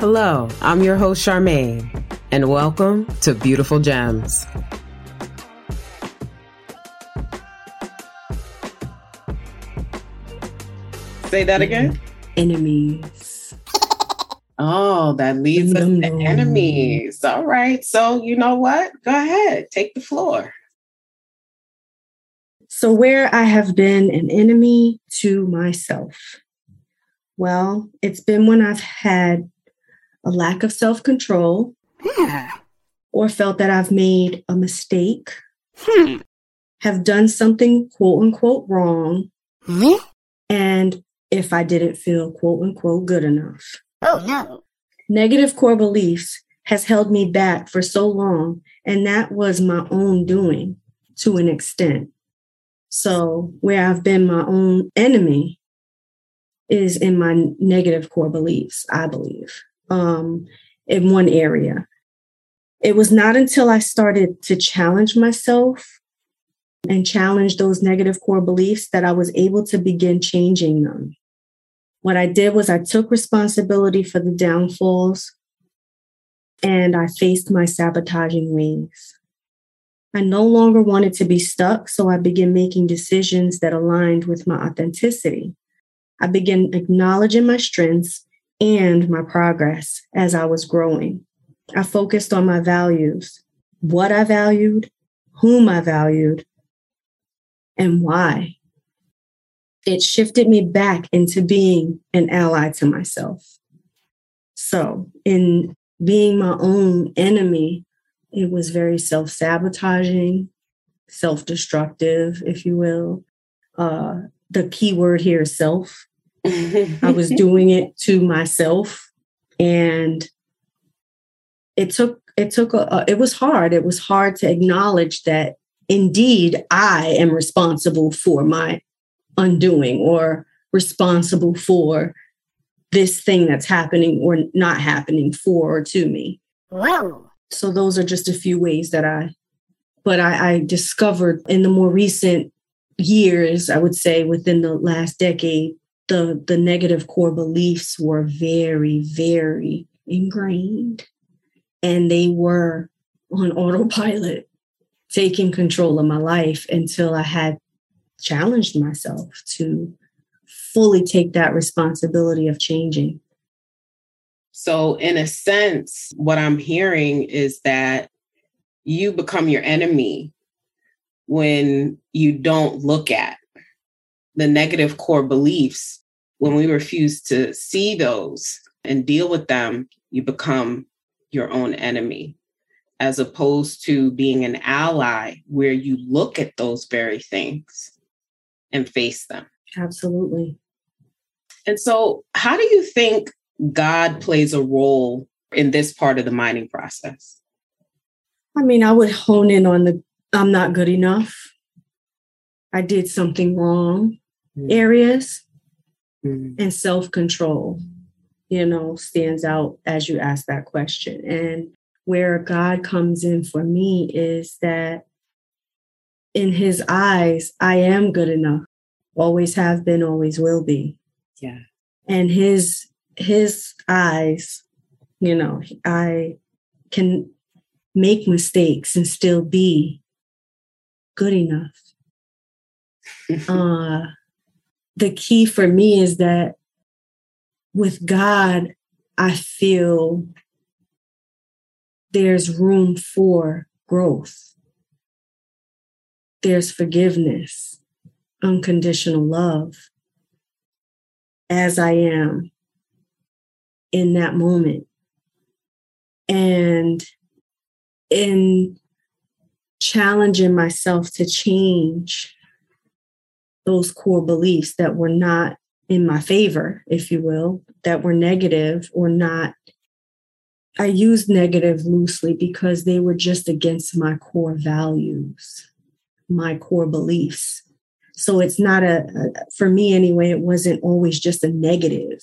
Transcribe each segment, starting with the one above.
Hello, I'm your host, Charmaine, and welcome to Beautiful Gems. Say that again. Enemies. Oh, that leads us to enemies. All right. So, you know what? Go ahead, take the floor. So, where I have been an enemy to myself. Well, it's been when I've had a lack of self control yeah. or felt that I've made a mistake, hmm. have done something quote unquote wrong, hmm? and if I didn't feel quote unquote good enough. Oh, no. Negative core beliefs has held me back for so long, and that was my own doing to an extent. So, where I've been my own enemy is in my negative core beliefs, I believe, um, in one area. It was not until I started to challenge myself and challenge those negative core beliefs that I was able to begin changing them. What I did was I took responsibility for the downfalls and I faced my sabotaging ways. I no longer wanted to be stuck, so I began making decisions that aligned with my authenticity. I began acknowledging my strengths and my progress as I was growing. I focused on my values, what I valued, whom I valued, and why it shifted me back into being an ally to myself. So, in being my own enemy, it was very self sabotaging, self destructive, if you will. Uh, the key word here is self. I was doing it to myself, and it took it took a, it was hard. It was hard to acknowledge that indeed I am responsible for my undoing or responsible for this thing that's happening or not happening for or to me. Wow. So those are just a few ways that I, but I, I discovered in the more recent years, I would say within the last decade, the the negative core beliefs were very, very ingrained, and they were on autopilot, taking control of my life until I had challenged myself to fully take that responsibility of changing. So, in a sense, what I'm hearing is that you become your enemy when you don't look at the negative core beliefs. When we refuse to see those and deal with them, you become your own enemy, as opposed to being an ally where you look at those very things and face them. Absolutely. And so, how do you think God plays a role in this part of the mining process? I mean, I would hone in on the I'm not good enough. I did something wrong mm-hmm. areas mm-hmm. and self control, you know, stands out as you ask that question. And where God comes in for me is that in his eyes, I am good enough. Always have been, always will be. Yeah. And his his eyes, you know, I can make mistakes and still be good enough. uh the key for me is that with God, I feel there's room for growth there's forgiveness, unconditional love as I am in that moment. And in challenging myself to change those core beliefs that were not in my favor, if you will, that were negative or not. I use negative loosely because they were just against my core values my core beliefs. So it's not a, a for me anyway, it wasn't always just a negative.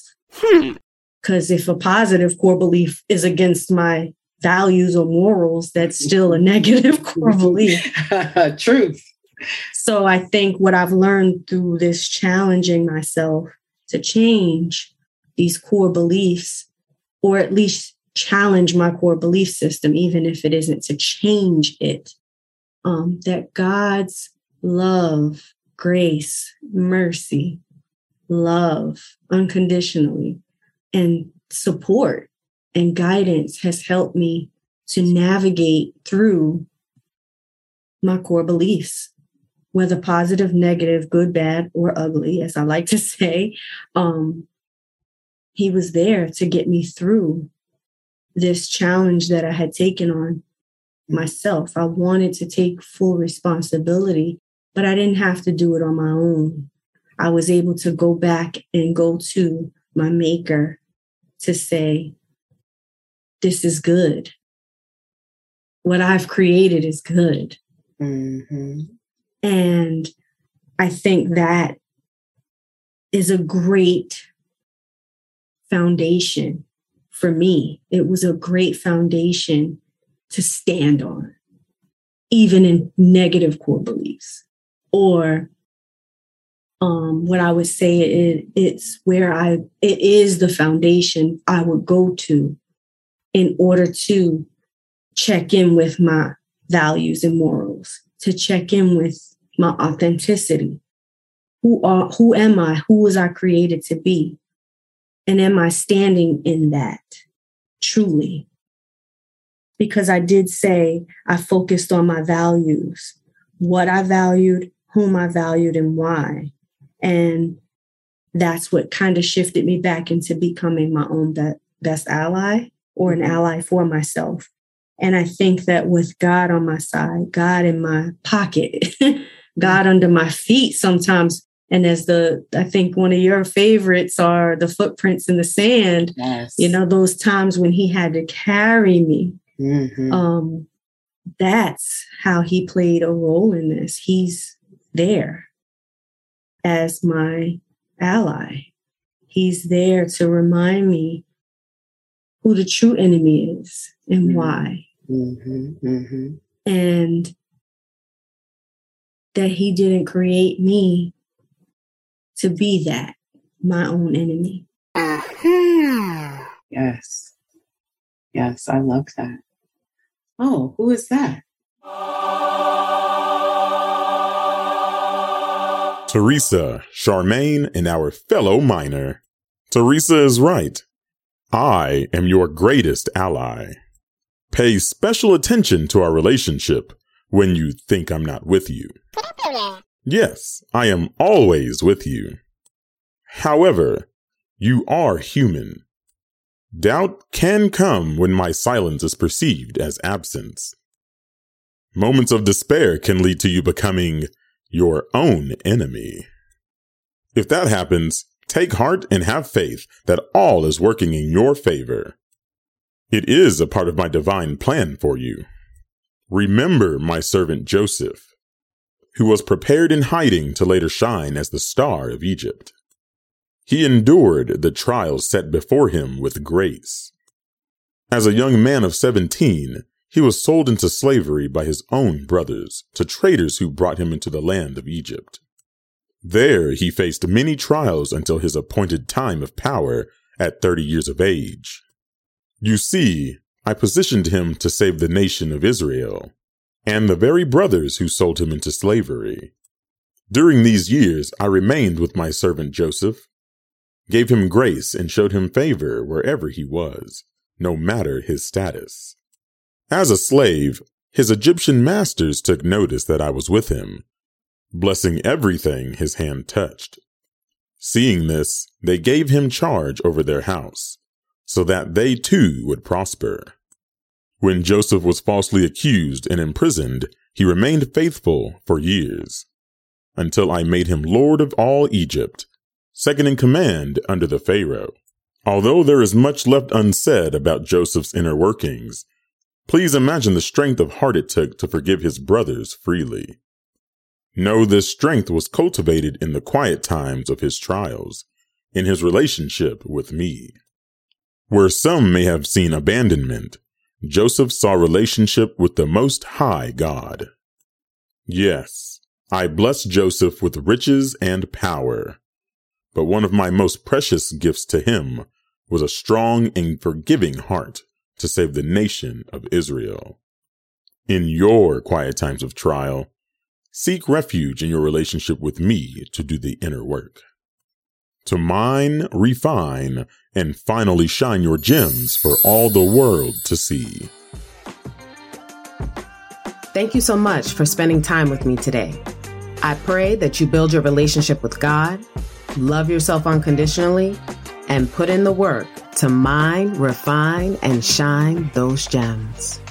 Because hmm. if a positive core belief is against my values or morals, that's still a negative core belief. Truth. So I think what I've learned through this challenging myself to change these core beliefs or at least challenge my core belief system, even if it isn't to change it. Um, that God's love, grace, mercy, love unconditionally, and support and guidance has helped me to navigate through my core beliefs, whether positive, negative, good, bad, or ugly, as I like to say. Um, he was there to get me through this challenge that I had taken on myself. I wanted to take full responsibility, but I didn't have to do it on my own. I was able to go back and go to my maker to say, This is good. What I've created is good. Mm-hmm. And I think that is a great foundation for me. It was a great foundation to stand on, even in negative core beliefs. Or um, what I would say it, it's where I it is the foundation I would go to in order to check in with my values and morals, to check in with my authenticity. Who are who am I? Who was I created to be? And am I standing in that truly? Because I did say I focused on my values, what I valued, whom I valued, and why. And that's what kind of shifted me back into becoming my own be- best ally or an mm-hmm. ally for myself. And I think that with God on my side, God in my pocket, God under my feet sometimes and as the i think one of your favorites are the footprints in the sand yes. you know those times when he had to carry me mm-hmm. um that's how he played a role in this he's there as my ally he's there to remind me who the true enemy is and mm-hmm. why mm-hmm. mm-hmm. and that he didn't create me to be that, my own enemy. Uh-huh. Yes. Yes, I love that. Oh, who is that? Teresa, Charmaine, and our fellow miner. Teresa is right. I am your greatest ally. Pay special attention to our relationship when you think I'm not with you. Yes, I am always with you. However, you are human. Doubt can come when my silence is perceived as absence. Moments of despair can lead to you becoming your own enemy. If that happens, take heart and have faith that all is working in your favor. It is a part of my divine plan for you. Remember my servant Joseph who was prepared in hiding to later shine as the star of Egypt. He endured the trials set before him with grace. As a young man of 17, he was sold into slavery by his own brothers to traders who brought him into the land of Egypt. There he faced many trials until his appointed time of power at 30 years of age. You see, I positioned him to save the nation of Israel, and the very brothers who sold him into slavery. During these years, I remained with my servant Joseph, gave him grace, and showed him favor wherever he was, no matter his status. As a slave, his Egyptian masters took notice that I was with him, blessing everything his hand touched. Seeing this, they gave him charge over their house, so that they too would prosper. When Joseph was falsely accused and imprisoned, he remained faithful for years, until I made him Lord of all Egypt, second in command under the Pharaoh. Although there is much left unsaid about Joseph's inner workings, please imagine the strength of heart it took to forgive his brothers freely. Know this strength was cultivated in the quiet times of his trials, in his relationship with me. Where some may have seen abandonment, Joseph saw relationship with the Most High God. Yes, I blessed Joseph with riches and power. But one of my most precious gifts to him was a strong and forgiving heart to save the nation of Israel. In your quiet times of trial, seek refuge in your relationship with me to do the inner work. To mine, refine, and finally shine your gems for all the world to see. Thank you so much for spending time with me today. I pray that you build your relationship with God, love yourself unconditionally, and put in the work to mine, refine, and shine those gems.